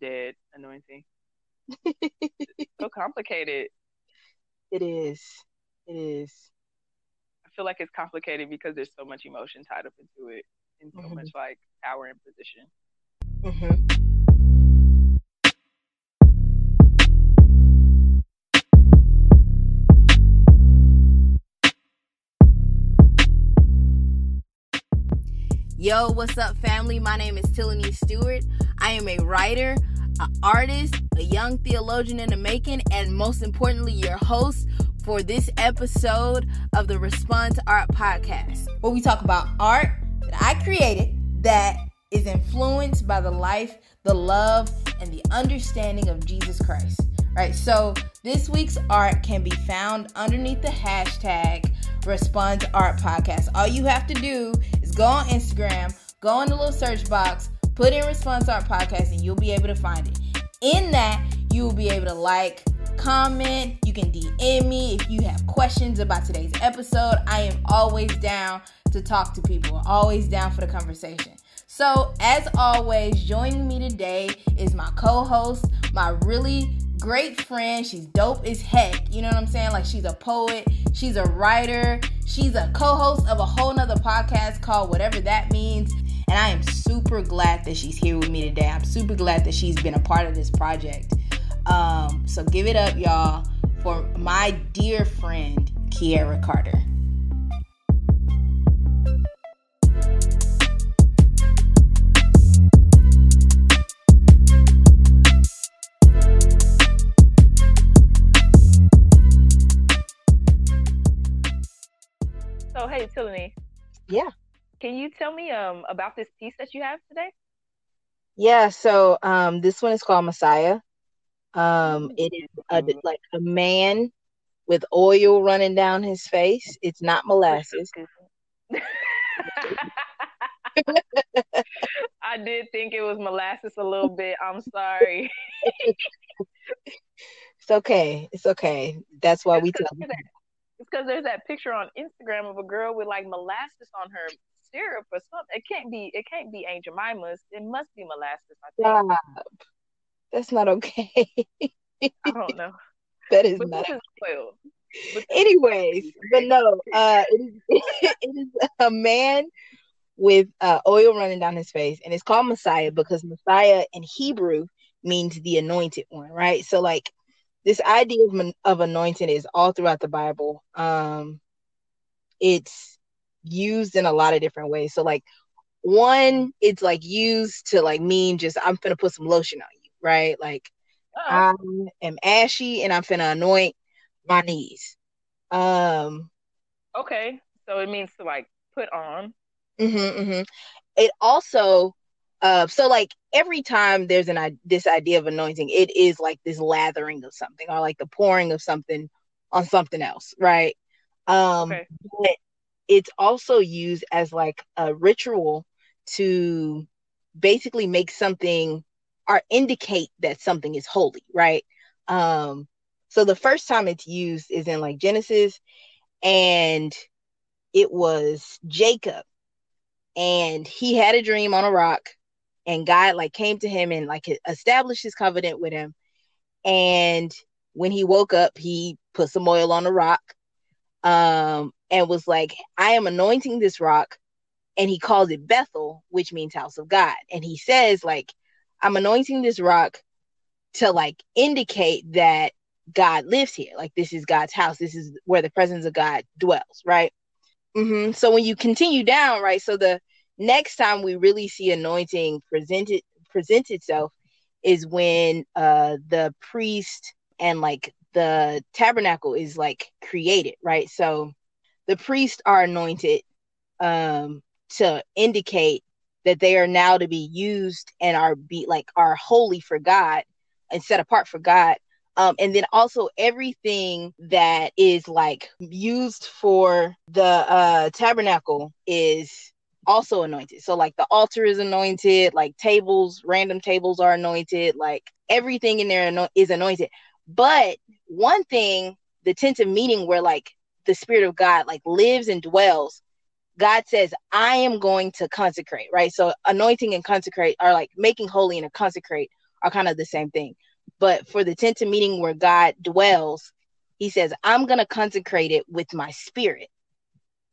dead anointing. so complicated. It is. It is. I feel like it's complicated because there's so much emotion tied up into it and so mm-hmm. much like power and position. Mm-hmm. Yo, what's up, family? My name is Tillany Stewart. I am a writer, an artist, a young theologian in the making, and most importantly, your host for this episode of the Respond to Art podcast, where we talk about art that I created that is influenced by the life, the love, and the understanding of Jesus Christ. Right, so this week's art can be found underneath the hashtag Respond to Art Podcast. All you have to do go on Instagram, go in the little search box, put in Response Art Podcast, and you'll be able to find it. In that, you will be able to like, comment, you can DM me if you have questions about today's episode. I am always down to talk to people, always down for the conversation. So, as always, joining me today is my co host, my really great friend. She's dope as heck. You know what I'm saying? Like she's a poet, she's a writer, she's a co-host of a whole nother podcast called Whatever That Means. And I am super glad that she's here with me today. I'm super glad that she's been a part of this project. Um, so give it up, y'all, for my dear friend, Kiera Carter. Hey, Tillany. Yeah. Can you tell me um about this piece that you have today? Yeah, so um this one is called Messiah. Um it is a, like a man with oil running down his face. It's not molasses. I did think it was molasses a little bit. I'm sorry. it's okay. It's okay. That's why we tell you. It's because there's that picture on Instagram of a girl with like molasses on her syrup or something. It can't be. It can't be Aunt Jemima's. It must be molasses. I think. Stop. That's not okay. I don't know. that is but not. Is well. Anyways, but no, uh, it is, it is a man with uh, oil running down his face, and it's called Messiah because Messiah in Hebrew means the anointed one, right? So, like, this idea of, of anointing is all throughout the Bible. Um, it's used in a lot of different ways. So like one, it's like used to like mean just I'm gonna put some lotion on you, right? Like oh. I am ashy and I'm gonna anoint my knees. Um Okay. So it means to like put on. Mm-hmm, mm-hmm. It also uh, so like every time there's an this idea of anointing, it is like this lathering of something or like the pouring of something on something else, right? Um, okay. but it's also used as like a ritual to basically make something or indicate that something is holy, right? Um, so the first time it's used is in like Genesis, and it was Jacob, and he had a dream on a rock and God like came to him and like established his covenant with him. And when he woke up, he put some oil on the rock um, and was like, I am anointing this rock. And he calls it Bethel, which means house of God. And he says, like, I'm anointing this rock to like indicate that God lives here. Like, this is God's house. This is where the presence of God dwells, right? Mm-hmm. So when you continue down, right? So the next time we really see anointing presented present itself is when uh the priest and like the tabernacle is like created right? So the priests are anointed um to indicate that they are now to be used and are be like are holy for god and set apart for god. Um, and then also everything that is like used for the uh, tabernacle is also anointed. So like the altar is anointed, like tables, random tables are anointed, like everything in there is anointed. But one thing, the tent of meeting where like the spirit of God like lives and dwells, God says, I am going to consecrate, right? So anointing and consecrate are like making holy and consecrate are kind of the same thing. But for the tent of meeting where God dwells, he says, I'm going to consecrate it with my spirit.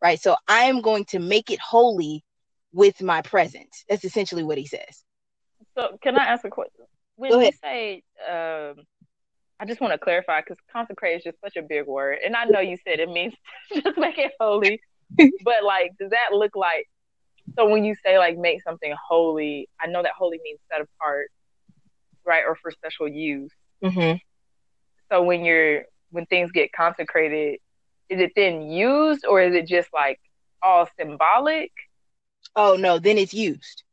Right. So I am going to make it holy with my presence. That's essentially what he says. So can I ask a question? When you say, um, I just want to clarify because consecrate is just such a big word. And I know you said it means just make it holy. but like, does that look like, so when you say like make something holy, I know that holy means set apart, right? Or for special use. Mm-hmm. So when you're when things get consecrated, is it then used or is it just like all symbolic? Oh no, then it's used.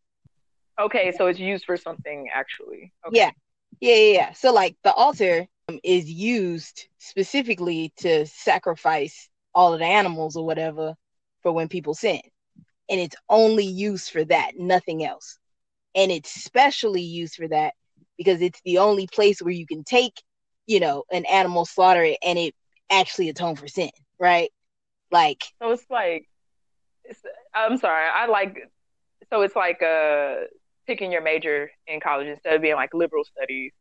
Okay, so it's used for something actually. Okay. Yeah. Yeah, yeah, yeah. So like the altar um, is used specifically to sacrifice all of the animals or whatever for when people sin. And it's only used for that, nothing else. And it's specially used for that because it's the only place where you can take you know, an animal slaughter it and it actually atone for sin, right? Like so it's like it's, I'm sorry, I like so it's like uh picking your major in college instead of being like liberal studies.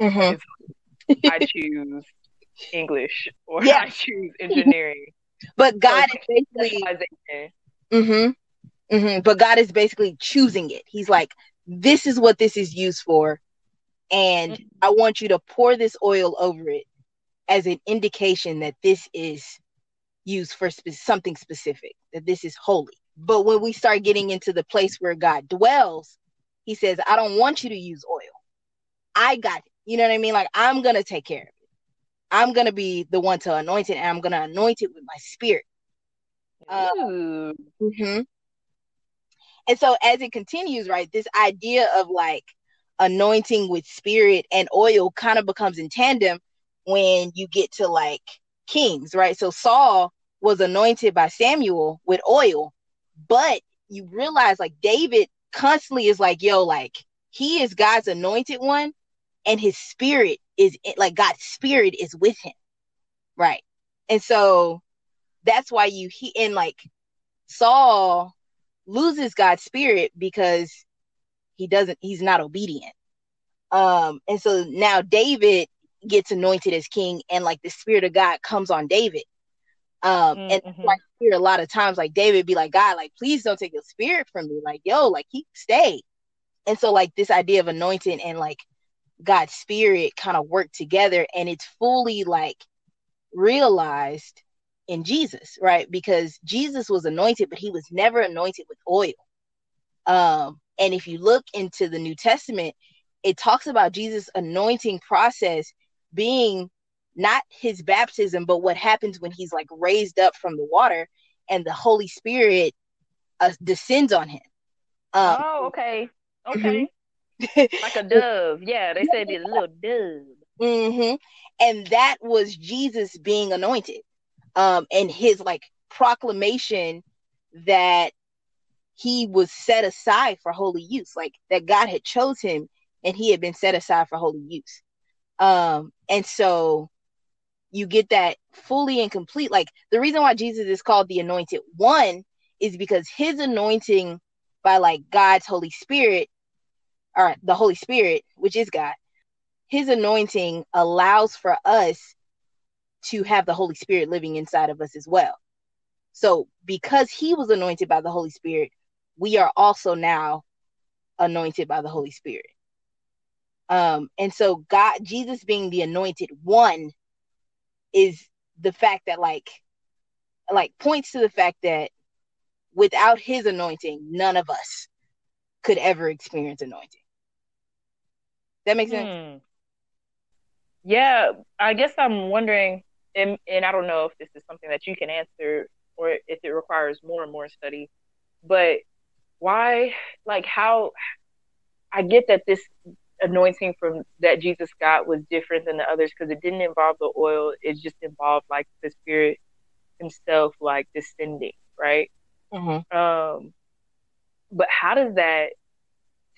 Mm-hmm. I choose English or yeah. I choose engineering. But God so is basically mm-hmm, mm-hmm. But God is basically choosing it. He's like, this is what this is used for and mm-hmm. I want you to pour this oil over it as an indication that this is used for spe- something specific, that this is holy. But when we start getting into the place where God dwells, he says, I don't want you to use oil. I got it. You know what I mean? Like, I'm going to take care of it. I'm going to be the one to anoint it, and I'm going to anoint it with my spirit. Uh, mm-hmm. And so, as it continues, right, this idea of like anointing with spirit and oil kind of becomes in tandem when you get to like kings, right? So Saul was anointed by Samuel with oil, but you realize like David constantly is like, yo, like he is God's anointed one, and his spirit is like God's spirit is with him, right? And so that's why you he and like Saul loses God's spirit because he doesn't he's not obedient um and so now david gets anointed as king and like the spirit of god comes on david. Um mm-hmm. and like hear a lot of times like david be like god like please don't take your spirit from me. Like yo like he stay. And so like this idea of anointing and like god's spirit kind of work together and it's fully like realized in jesus right? Because jesus was anointed but he was never anointed with oil. Um and if you look into the New Testament, it talks about Jesus' anointing process being not his baptism, but what happens when he's like raised up from the water and the Holy Spirit uh, descends on him. Um, oh, okay. Okay. Mm-hmm. like a dove. Yeah, they said it's a little dove. Mm-hmm. And that was Jesus being anointed. Um, and his like proclamation that he was set aside for holy use, like that God had chose him and he had been set aside for holy use. Um, and so you get that fully and complete. Like the reason why Jesus is called the anointed one is because his anointing by like God's Holy Spirit, or the Holy Spirit, which is God, his anointing allows for us to have the Holy Spirit living inside of us as well. So because he was anointed by the Holy Spirit, we are also now anointed by the Holy Spirit. Um, and so God, Jesus being the anointed one is the fact that like like points to the fact that without his anointing, none of us could ever experience anointing. That makes sense? Hmm. Yeah, I guess I'm wondering, and, and I don't know if this is something that you can answer or if it requires more and more study, but why like how I get that this anointing from that Jesus got was different than the others because it didn't involve the oil. It just involved like the spirit himself like descending, right? Mm-hmm. Um, but how does that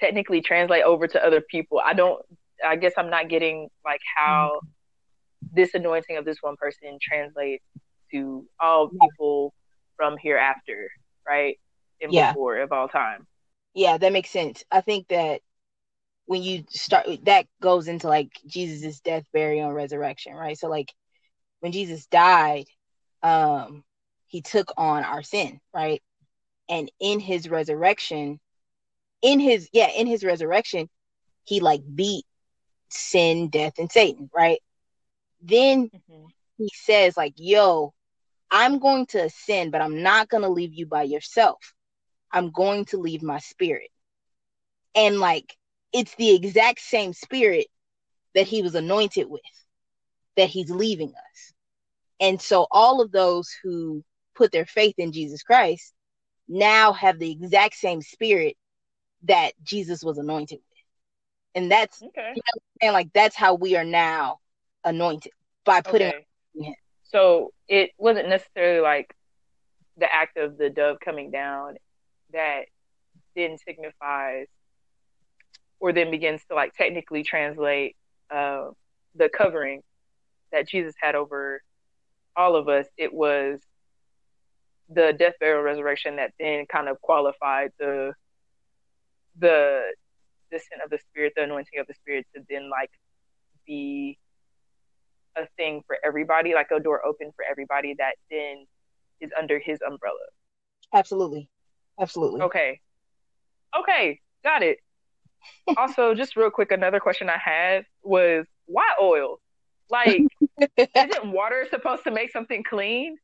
technically translate over to other people? I don't. I guess I'm not getting like how mm-hmm. this anointing of this one person translates to all people from hereafter, right? and yeah. before of all time. Yeah, that makes sense. I think that when you start that goes into like Jesus's death, burial, and resurrection, right? So like when Jesus died, um, he took on our sin, right? And in his resurrection, in his yeah, in his resurrection, he like beat sin, death, and Satan, right? Then mm-hmm. he says, like, yo, I'm going to ascend, but I'm not going to leave you by yourself. I'm going to leave my spirit. And like, it's the exact same spirit that he was anointed with that he's leaving us. And so all of those who put their faith in Jesus Christ now have the exact same spirit that Jesus was anointed with. And that's okay. you know and like that's how we are now anointed by putting okay. So it wasn't necessarily like the act of the dove coming down that then signifies or then begins to like technically translate uh, the covering that Jesus had over all of us. It was the death, burial, resurrection that then kind of qualified the the descent of the spirit, the anointing of the spirit to then like be a thing for everybody, like a door open for everybody that then is under his umbrella. Absolutely. Absolutely. Okay. Okay, got it. Also, just real quick, another question I had was why oil? Like, isn't water supposed to make something clean?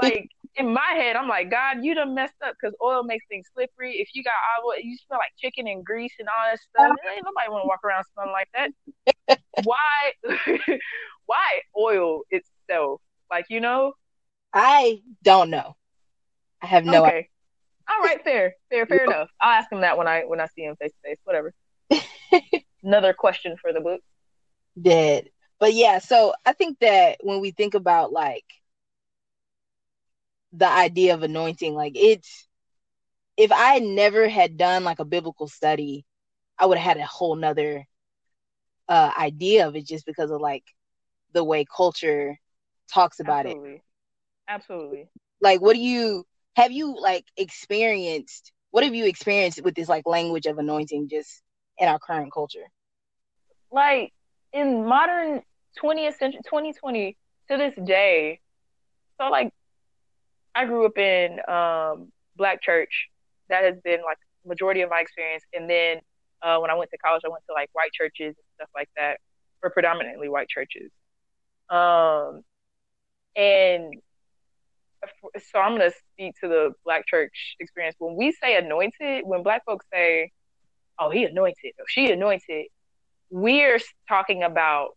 Like in my head, I'm like, God, you done messed up because oil makes things slippery. If you got oil, you smell like chicken and grease and all that stuff. Uh-huh. Ain't nobody want to walk around smelling like that. why? why oil itself? Like, you know? I don't know. I have no okay. idea. All right, fair, fair, fair enough. I'll ask him that when I when I see him face to face. Whatever. Another question for the book. Dead. But yeah, so I think that when we think about like the idea of anointing, like it's if I never had done like a biblical study, I would have had a whole nother uh idea of it just because of like the way culture talks about Absolutely. it. Absolutely. Like what do you have you like experienced what have you experienced with this like language of anointing just in our current culture? Like in modern 20th century 2020 to this day. So like I grew up in um black church. That has been like majority of my experience. And then uh, when I went to college, I went to like white churches and stuff like that, or predominantly white churches. Um, and so I'm to speak to the black church experience. When we say anointed, when black folks say, oh, he anointed, or she anointed, we're talking about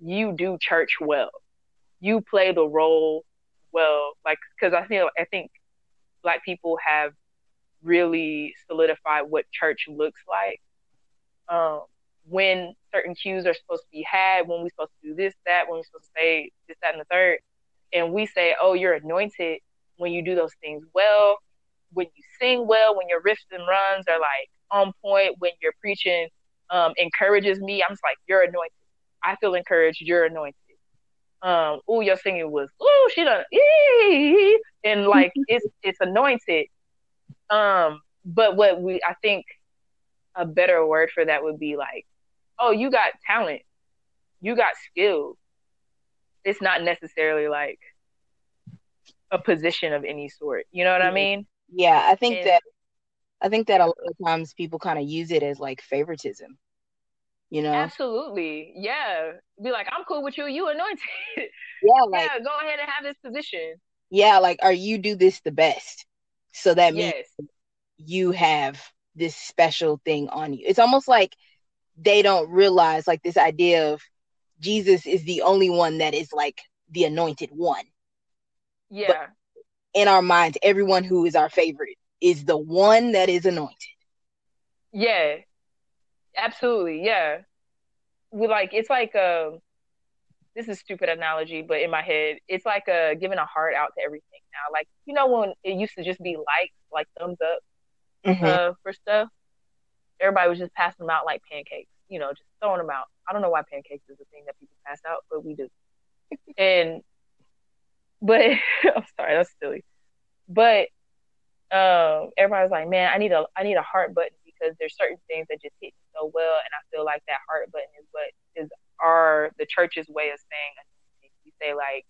you do church well. You play the role well. Like, cause I feel, I think black people have really solidified what church looks like. Um, when certain cues are supposed to be had, when we're supposed to do this, that, when we're supposed to say this, that, and the third. And we say, oh, you're anointed when you do those things well, when you sing well, when your riffs and runs are like on point, when you're preaching um, encourages me. I'm just like, you're anointed. I feel encouraged. You're anointed. Um, oh, your singing was, oh, she done, ee! and like it's it's anointed. Um, but what we, I think, a better word for that would be like oh, you got talent, you got skill. It's not necessarily like a position of any sort. You know what I mean? Yeah, I think and, that I think that a lot of times people kind of use it as like favoritism. You know? Absolutely. Yeah. Be like, I'm cool with you. You anointed. Yeah, like yeah, go ahead and have this position. Yeah, like are you do this the best? So that means yes. you have this special thing on you. It's almost like they don't realize like this idea of Jesus is the only one that is like the anointed one. Yeah. But in our minds, everyone who is our favorite is the one that is anointed. Yeah. Absolutely. Yeah. We like it's like a um, this is stupid analogy, but in my head, it's like a uh, giving a heart out to everything now. Like you know when it used to just be likes, like thumbs up mm-hmm. uh, for stuff everybody was just passing them out like pancakes, you know, just throwing them out. I don't know why pancakes is a thing that people pass out, but we do. and, but I'm sorry, that's silly. But um, everybody was like, man, I need a, I need a heart button because there's certain things that just hit me so well, and I feel like that heart button is what is our the church's way of saying. You say like,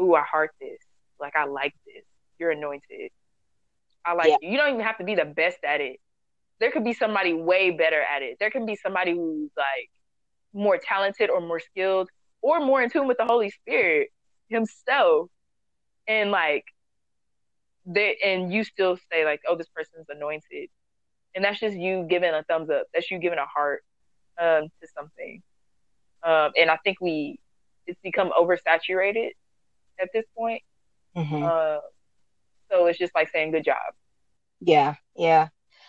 "Ooh, I heart this. Like I like this. You're anointed. I like yeah. you. You don't even have to be the best at it. There could be somebody way better at it. There can be somebody who's like more talented or more skilled or more in tune with the Holy Spirit himself. And like they and you still say like, oh, this person's anointed. And that's just you giving a thumbs up. That's you giving a heart um, to something. Um, and I think we it's become oversaturated at this point. Mm-hmm. Uh, so it's just like saying good job. Yeah, yeah.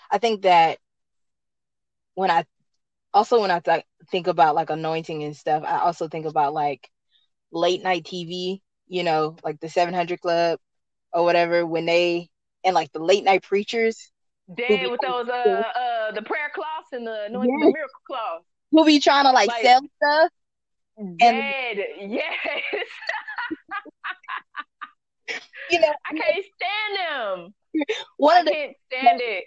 I think that when I also when I th- think about like anointing and stuff, I also think about like late night TV, you know, like the 700 Club or whatever, when they and like the late night preachers. Dead with those uh uh the prayer cloths and the anointing yes. miracle cloths. Who be trying to like, like sell stuff? Dead, and, yes. you know, I can't stand them. One of the, can't stand it.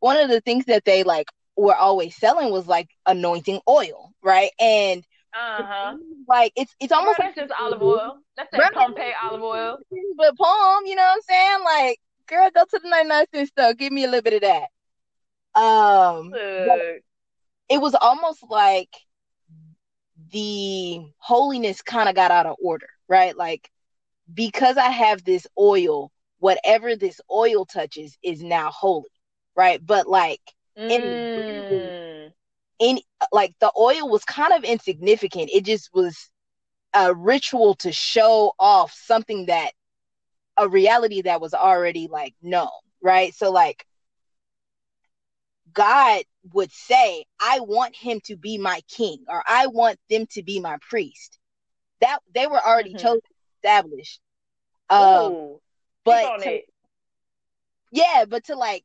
One of the things that they like were always selling was like anointing oil, right? And uh-huh. Like it's it's almost like just olive oil. That's that? Pompeian olive oil. But palm, you know what I'm saying? Like, girl, go to the 99 cent store, give me a little bit of that. Um it was almost like the holiness kind of got out of order, right? Like because I have this oil, whatever this oil touches is now holy, right? But like mm. in in like the oil was kind of insignificant. It just was a ritual to show off something that a reality that was already like known, right? So like God would say, I want him to be my king, or I want them to be my priest. That they were already mm-hmm. chosen, established. Um, but to, yeah, but to like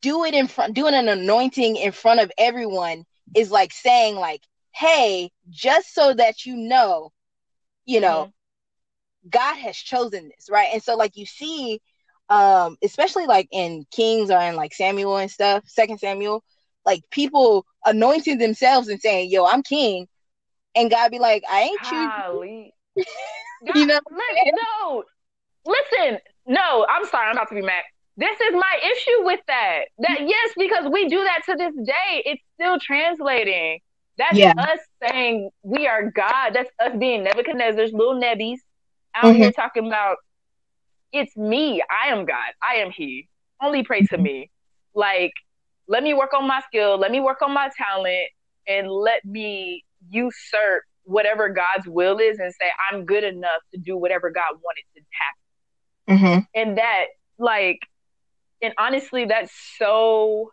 do it in front, doing an anointing in front of everyone is like saying like, hey, just so that you know, you know, mm-hmm. God has chosen this, right? And so like you see, um, especially like in Kings or in like Samuel and stuff, Second Samuel, like people anointing themselves and saying, "Yo, I'm king," and God be like, "I ain't choosing." you know, no, listen, no, I'm sorry, I'm about to be mad. This is my issue with that. That yes, because we do that to this day, it's still translating. That's yeah. us saying we are God. That's us being Nebuchadnezzar's little nebbies out mm-hmm. here talking about it's me. I am God. I am He. Only pray to me. Like, let me work on my skill. Let me work on my talent, and let me usurp whatever God's will is, and say I'm good enough to do whatever God wanted to happen. Mm-hmm. And that, like, and honestly, that's so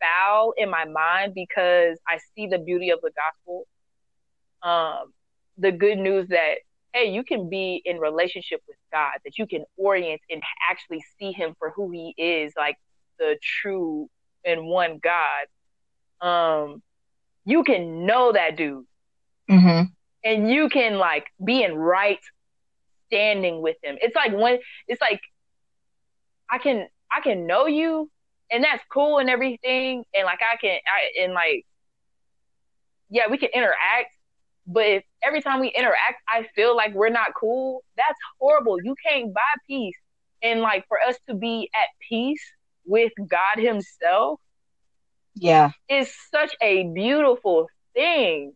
foul in my mind because I see the beauty of the gospel. Um, the good news that hey, you can be in relationship with God, that you can orient and actually see Him for who He is, like the true and one God. Um, you can know that dude, mm-hmm. and you can like be in right standing with Him. It's like when it's like I can I can know you and that's cool and everything. And like I can I and like yeah, we can interact, but if every time we interact I feel like we're not cool, that's horrible. You can't buy peace. And like for us to be at peace with God Himself, yeah, is such a beautiful thing.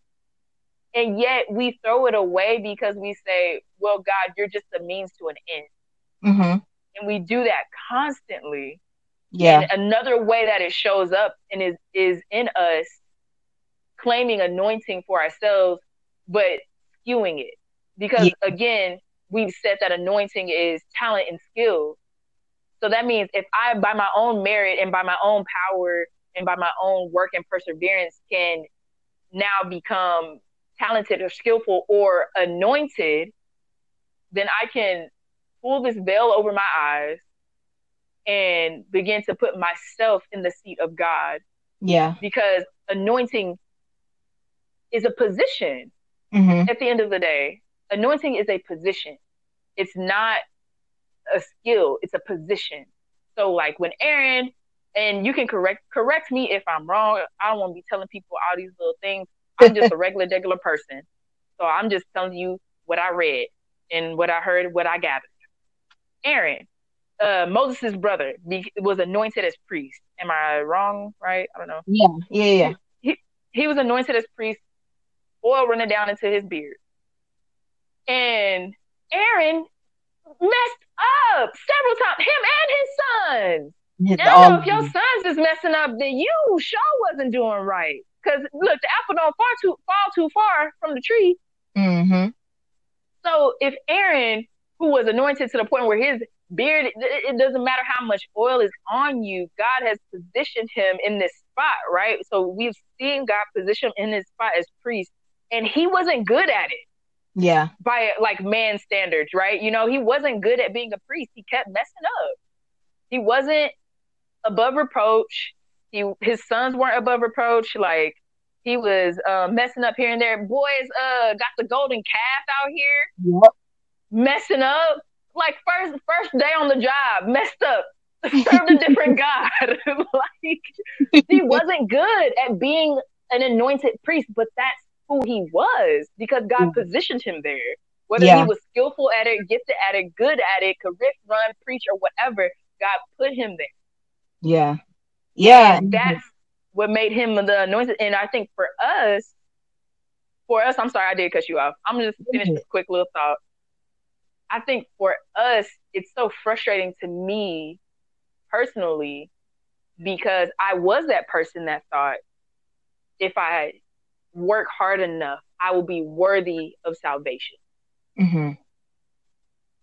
And yet we throw it away because we say, well, God, you're just a means to an end. Mm-hmm and we do that constantly. Yeah. And another way that it shows up and is is in us claiming anointing for ourselves, but skewing it. Because yeah. again, we've said that anointing is talent and skill. So that means if I, by my own merit and by my own power and by my own work and perseverance, can now become talented or skillful or anointed, then I can pull this veil over my eyes and begin to put myself in the seat of God. Yeah. Because anointing is a position mm-hmm. at the end of the day. Anointing is a position. It's not a skill, it's a position. So like when Aaron and you can correct correct me if I'm wrong. I don't want to be telling people all these little things. I'm just a regular, regular person. So I'm just telling you what I read and what I heard, what I gathered. Aaron, uh, Moses' brother, be, was anointed as priest. Am I wrong? Right? I don't know. Yeah, yeah, yeah. He, he was anointed as priest, oil running down into his beard. And Aaron messed up several times, him and his sons. It's Now, if your sons is messing up, then you sure wasn't doing right. Because look, the apple don't fall too fall too far from the tree. Mhm. So if Aaron, who was anointed to the point where his beard, it, doesn't matter how much oil is on you, God has positioned him in this spot, right? So we've seen God position him in this spot as priest, and he wasn't good at it Yeah. by like man standards, right? You know, he wasn't good at being a priest. He kept messing up. He wasn't above reproach. He his sons weren't above reproach. Like he was uh, messing up here and there. Boys, uh, got the golden calf out here Yep. Messing up. Like first first day on the job, messed up. Served a different God. like he wasn't good at being an anointed priest, but that's who he was because God mm-hmm. positioned him there. Whether Yeah. he was skillful at it, gifted at it, good at it, could riff, run, preach, or whatever, God put him there. Yeah. Yeah. And that's mm-hmm. what made him the anointed. And I think for us, for us, I'm sorry, I did cut you off. I'm just finish mm-hmm. this quick little thought. I think for us, it's so frustrating to me personally because I was that person that thought if I work hard enough, I will be worthy of salvation. Mhm.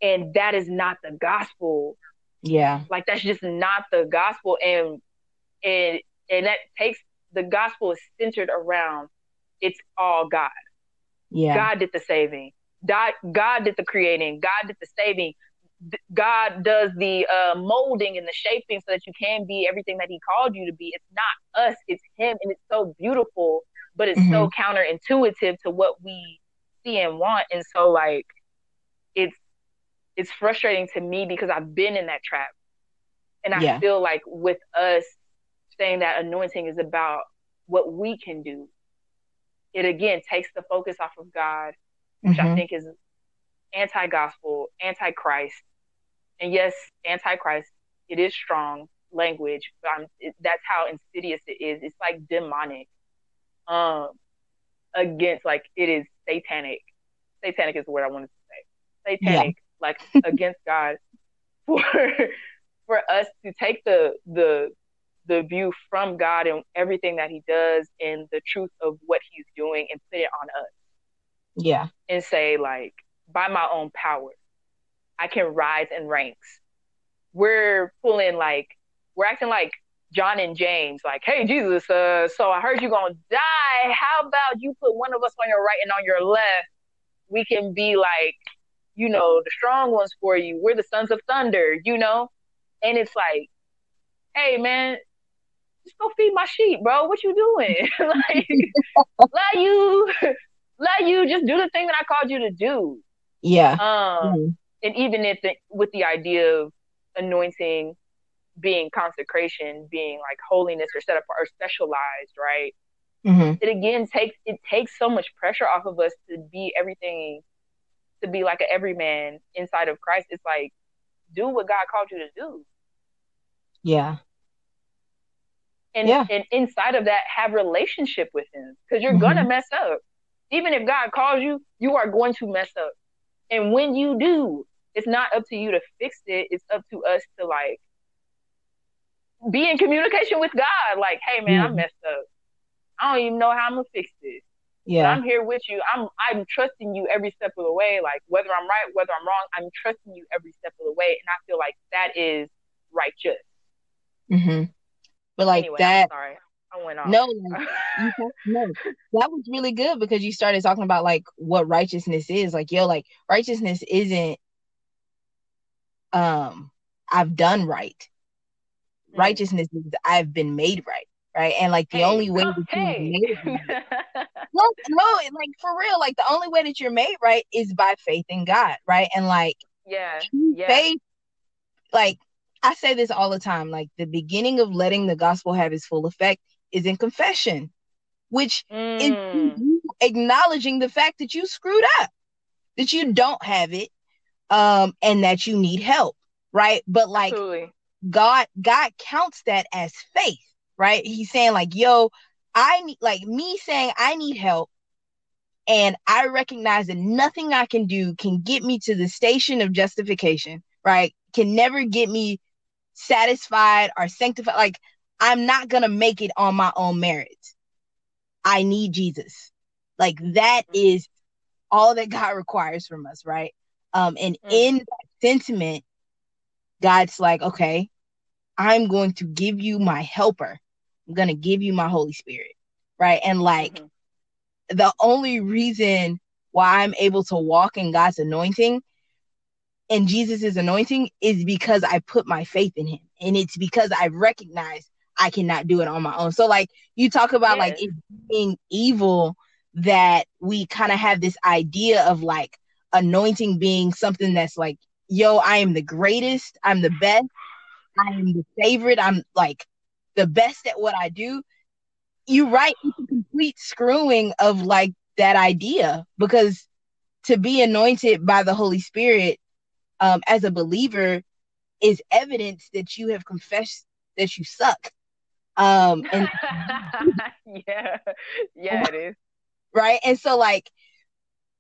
And that is not the gospel Yeah. like that's just not the gospel and and and that takes the gospel is centered around it's all god Yeah. god did the saving god god did the creating. God did the saving. God does the uh, molding and the shaping so that you can be everything that he called you to be. It's not us. It's him and it's so beautiful but it's so counterintuitive to what we see and want. And so like it's it's frustrating to me because I've been in that trap. And I Yeah. feel like with us saying that anointing is about what we can do, it again takes the focus off of God, which I Mhm. think is anti gospel, anti Christ. And yes, anti Christ, it is strong language, but it, that's how insidious it is. It's like demonic. Um, against like it is satanic. Satanic is the word I wanted to say. Satanic, like against God, for for us to take the the the view from God and everything that He does and the truth of what He's doing and put it on us Yeah. and say like by my own power i can rise in ranks. We're pulling like we're acting like john and james like hey jesus uh so i heard you're gonna die. How about you put one of us on your right and on your left? We can be like you know the strong ones for you. We're the sons of thunder you know? And it's like hey man just go feed my sheep bro. What you doing? Like let you let you just do the thing that I called you to do. Yeah. Um, Mhm. and even if the, with the idea of anointing being consecration, being like holiness or set apart or specialized, right? Mhm. It again takes it takes so much pressure off of us to be everything, to be like an everyman inside of Christ. It's like do what God called you to do, Yeah. and Yeah. and inside of that have relationship with Him because you're Mhm. gonna mess up. Even if God calls you, you are going to mess up. And when you do, it's not up to you to fix it. It's up to us to like be in communication with God. Like, hey man, I Mhm. messed up. I don't even know how I'm gonna fix this. But Yeah. I'm here with you. I'm I'm trusting you every step of the way. Like whether I'm right, whether I'm wrong, I'm trusting you every step of the way. And I feel like that is righteous. Mm-hmm. But like anyway, that, I'm sorry. I went off. no, you no, that was really good because you started talking about like what righteousness is. Like, yo, like righteousness isn't um I've done right. Mm. Righteousness is I've been made right. Right. And like the Hey, only way come- that hey. made right no, no, like for real, like the only way that you're made right is by faith in God, right? And like yeah. Yeah. faith, like I say this all the time. Like the beginning of letting the gospel have its full effect is in confession, which mm. is acknowledging the fact that you screwed up, that you don't have it, um, and that you need help, right? But like Absolutely. God, God counts that as faith, right? He's saying like, "Yo, I need like me saying I need help." And I recognize that nothing I can do can get me to the station of justification, right? Can never get me satisfied or sanctified. Like, I'm not going to make it on my own merits. I need Jesus. Like, that is all that God requires from us, right? Um, and mm-hmm. in that sentiment, God's like, okay, I'm going to give you my helper. I'm going to give you my Holy Spirit, right? And like, mm-hmm. the only reason why I'm able to walk in God's anointing and Jesus' anointing is because I put my faith in him. And it's because I recognize I cannot do it on my own. So like you talk about like it being evil that we kind of have this idea of like anointing being something that's like, yo, I am the greatest, I'm the best, I am the favorite, I'm like the best at what I do. You're right, it's a complete screwing of like that idea because to be anointed by the Holy Spirit um, as a believer is evidence that you have confessed that you suck. Um, and yeah, yeah, it is right. And so, like,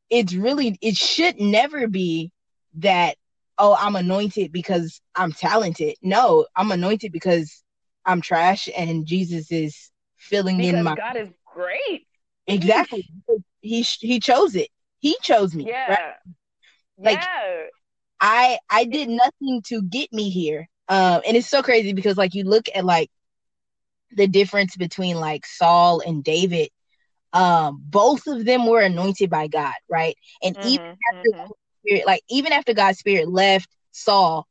it's really it should never be that oh I'm anointed because I'm talented. No, I'm anointed because I'm trash, and Jesus is filling because in my. God is great. Exactly. he he chose it. He chose me. Yeah. Right? Like yeah. I I did nothing to get me here. Um, and it's so crazy because like you look at like the difference between like Saul and David. Um, both of them were anointed by God, right? And mm-hmm, even after mm-hmm. spirit, like even after God's spirit left Saul,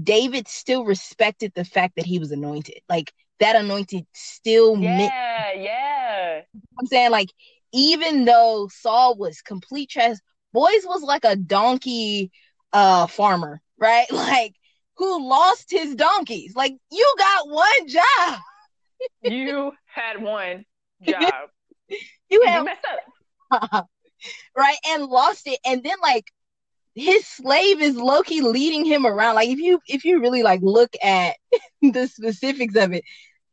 David still respected the fact that he was anointed. Like that anointed still yeah, meant, yeah. I'm saying like even though Saul was complete trash, boys was like a donkey uh farmer, right? Like who lost his donkeys. Like you got one job. You had one job. you had messed up. right? And lost it. And then like his slave is low key leading him around. Like if you if you really like look at the specifics of it,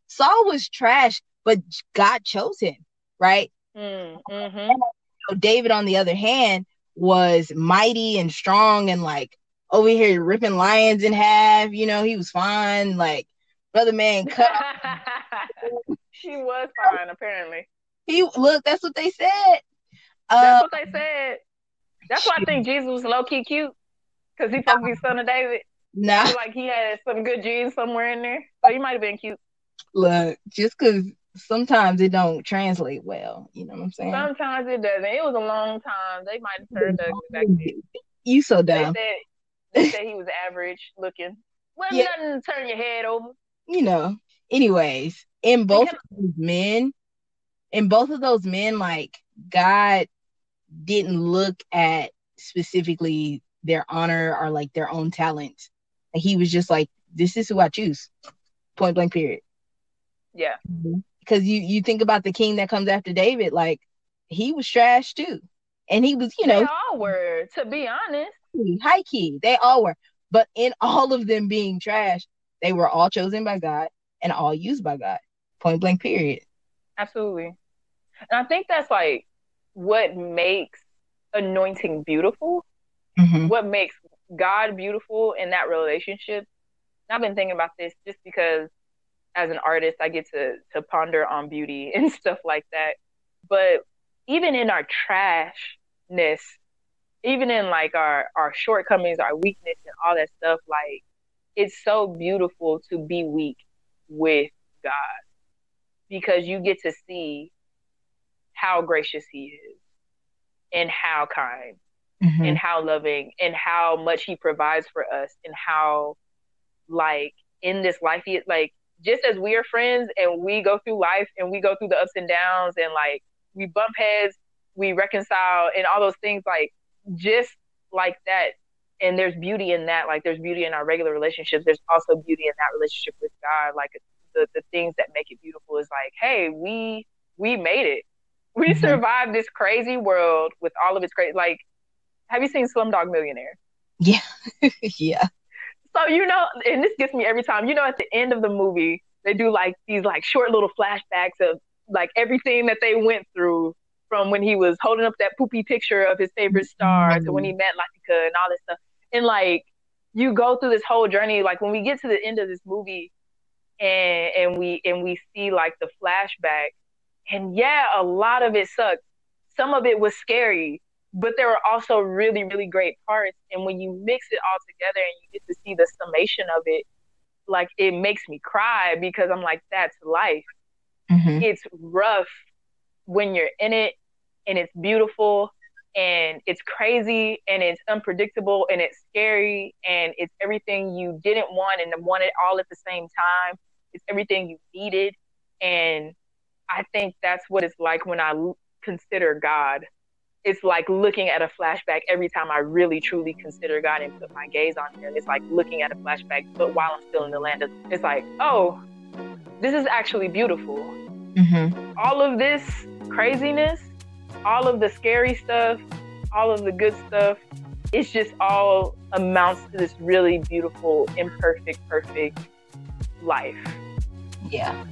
Saul was trash, but God chose him, right? Mm, mm-hmm. David, on the other hand, was mighty and strong and like over here ripping lions in half. You know, he was fine. Like brother man cut. he was fine, apparently. He look. That's what they said. That's uh, what they said. That's why I think Jesus was low key cute because he supposed to be son of David. Nah, like he had some good genes somewhere in there, so he might have been cute. Look, just because sometimes it don't translate well. You know what I'm saying? Sometimes it doesn't. It was a long time. They might have turned ugly You so dumb. They said, they said he was average looking. Well, yeah. nothing to turn your head over. You know. Anyways, in both of those men, in both of those men, like God didn't look at specifically their honor or like their own talent. He was just like, "This is who I choose." Point blank. Period. Yeah. Because you you think about the king that comes after David, like he was trash too, and he was you know they all were to be honest. High key, they all were, but in all of them being trash, they were all chosen by God and all used by God. Point blank. Period. Absolutely, and I think that's like what makes anointing beautiful. Mm-hmm. What makes God beautiful in that relationship. I've been thinking about this just because as an artist, I get to to ponder on beauty and stuff like that. But even in our trashness, even in like our our shortcomings, our weakness, and all that stuff, like it's so beautiful to be weak with God because you get to see how gracious He is and how kind mm-hmm. and how loving and how much He provides for us and how like in this life he like just as we are friends and we go through life and we go through the ups and downs and like we bump heads, we reconcile and all those things, like just like that, and there's beauty in that. Like there's beauty in our regular relationships. There's also beauty in that relationship with God. Like the the things that make it beautiful is like, hey, we we made it. We mm-hmm. survived this crazy world with all of its crazy. Like, have you seen Slumdog Millionaire? Yeah, yeah. So you know, and this gets me every time. You know, at the end of the movie, they do like these like short little flashbacks of like everything that they went through from when he was holding up that poopy picture of his favorite star mm-hmm. to when he met Latika and all this stuff. And like you go through this whole journey, like when we get to the end of this movie and and we and we see like the flashback, and yeah, a lot of it sucked. Some of it was scary, but there were also really, really great parts. And when you mix it all together and you get to see the summation of it, like it makes me cry because I'm like, that's life. Mm-hmm. It's rough when you're in it and it's beautiful and it's crazy and it's unpredictable and it's scary and it's everything you didn't want and wanted all at the same time. It's everything you needed. And I think that's what it's like when I consider God. It's like looking at a flashback every time I really truly consider God and put my gaze on Him. It's like looking at a flashback, but while I'm still in the land of, it's like, oh, this is actually beautiful. Mm-hmm. All of this craziness, all of the scary stuff, all of the good stuff, it's just all amounts to this really beautiful, imperfect, perfect life. Yeah.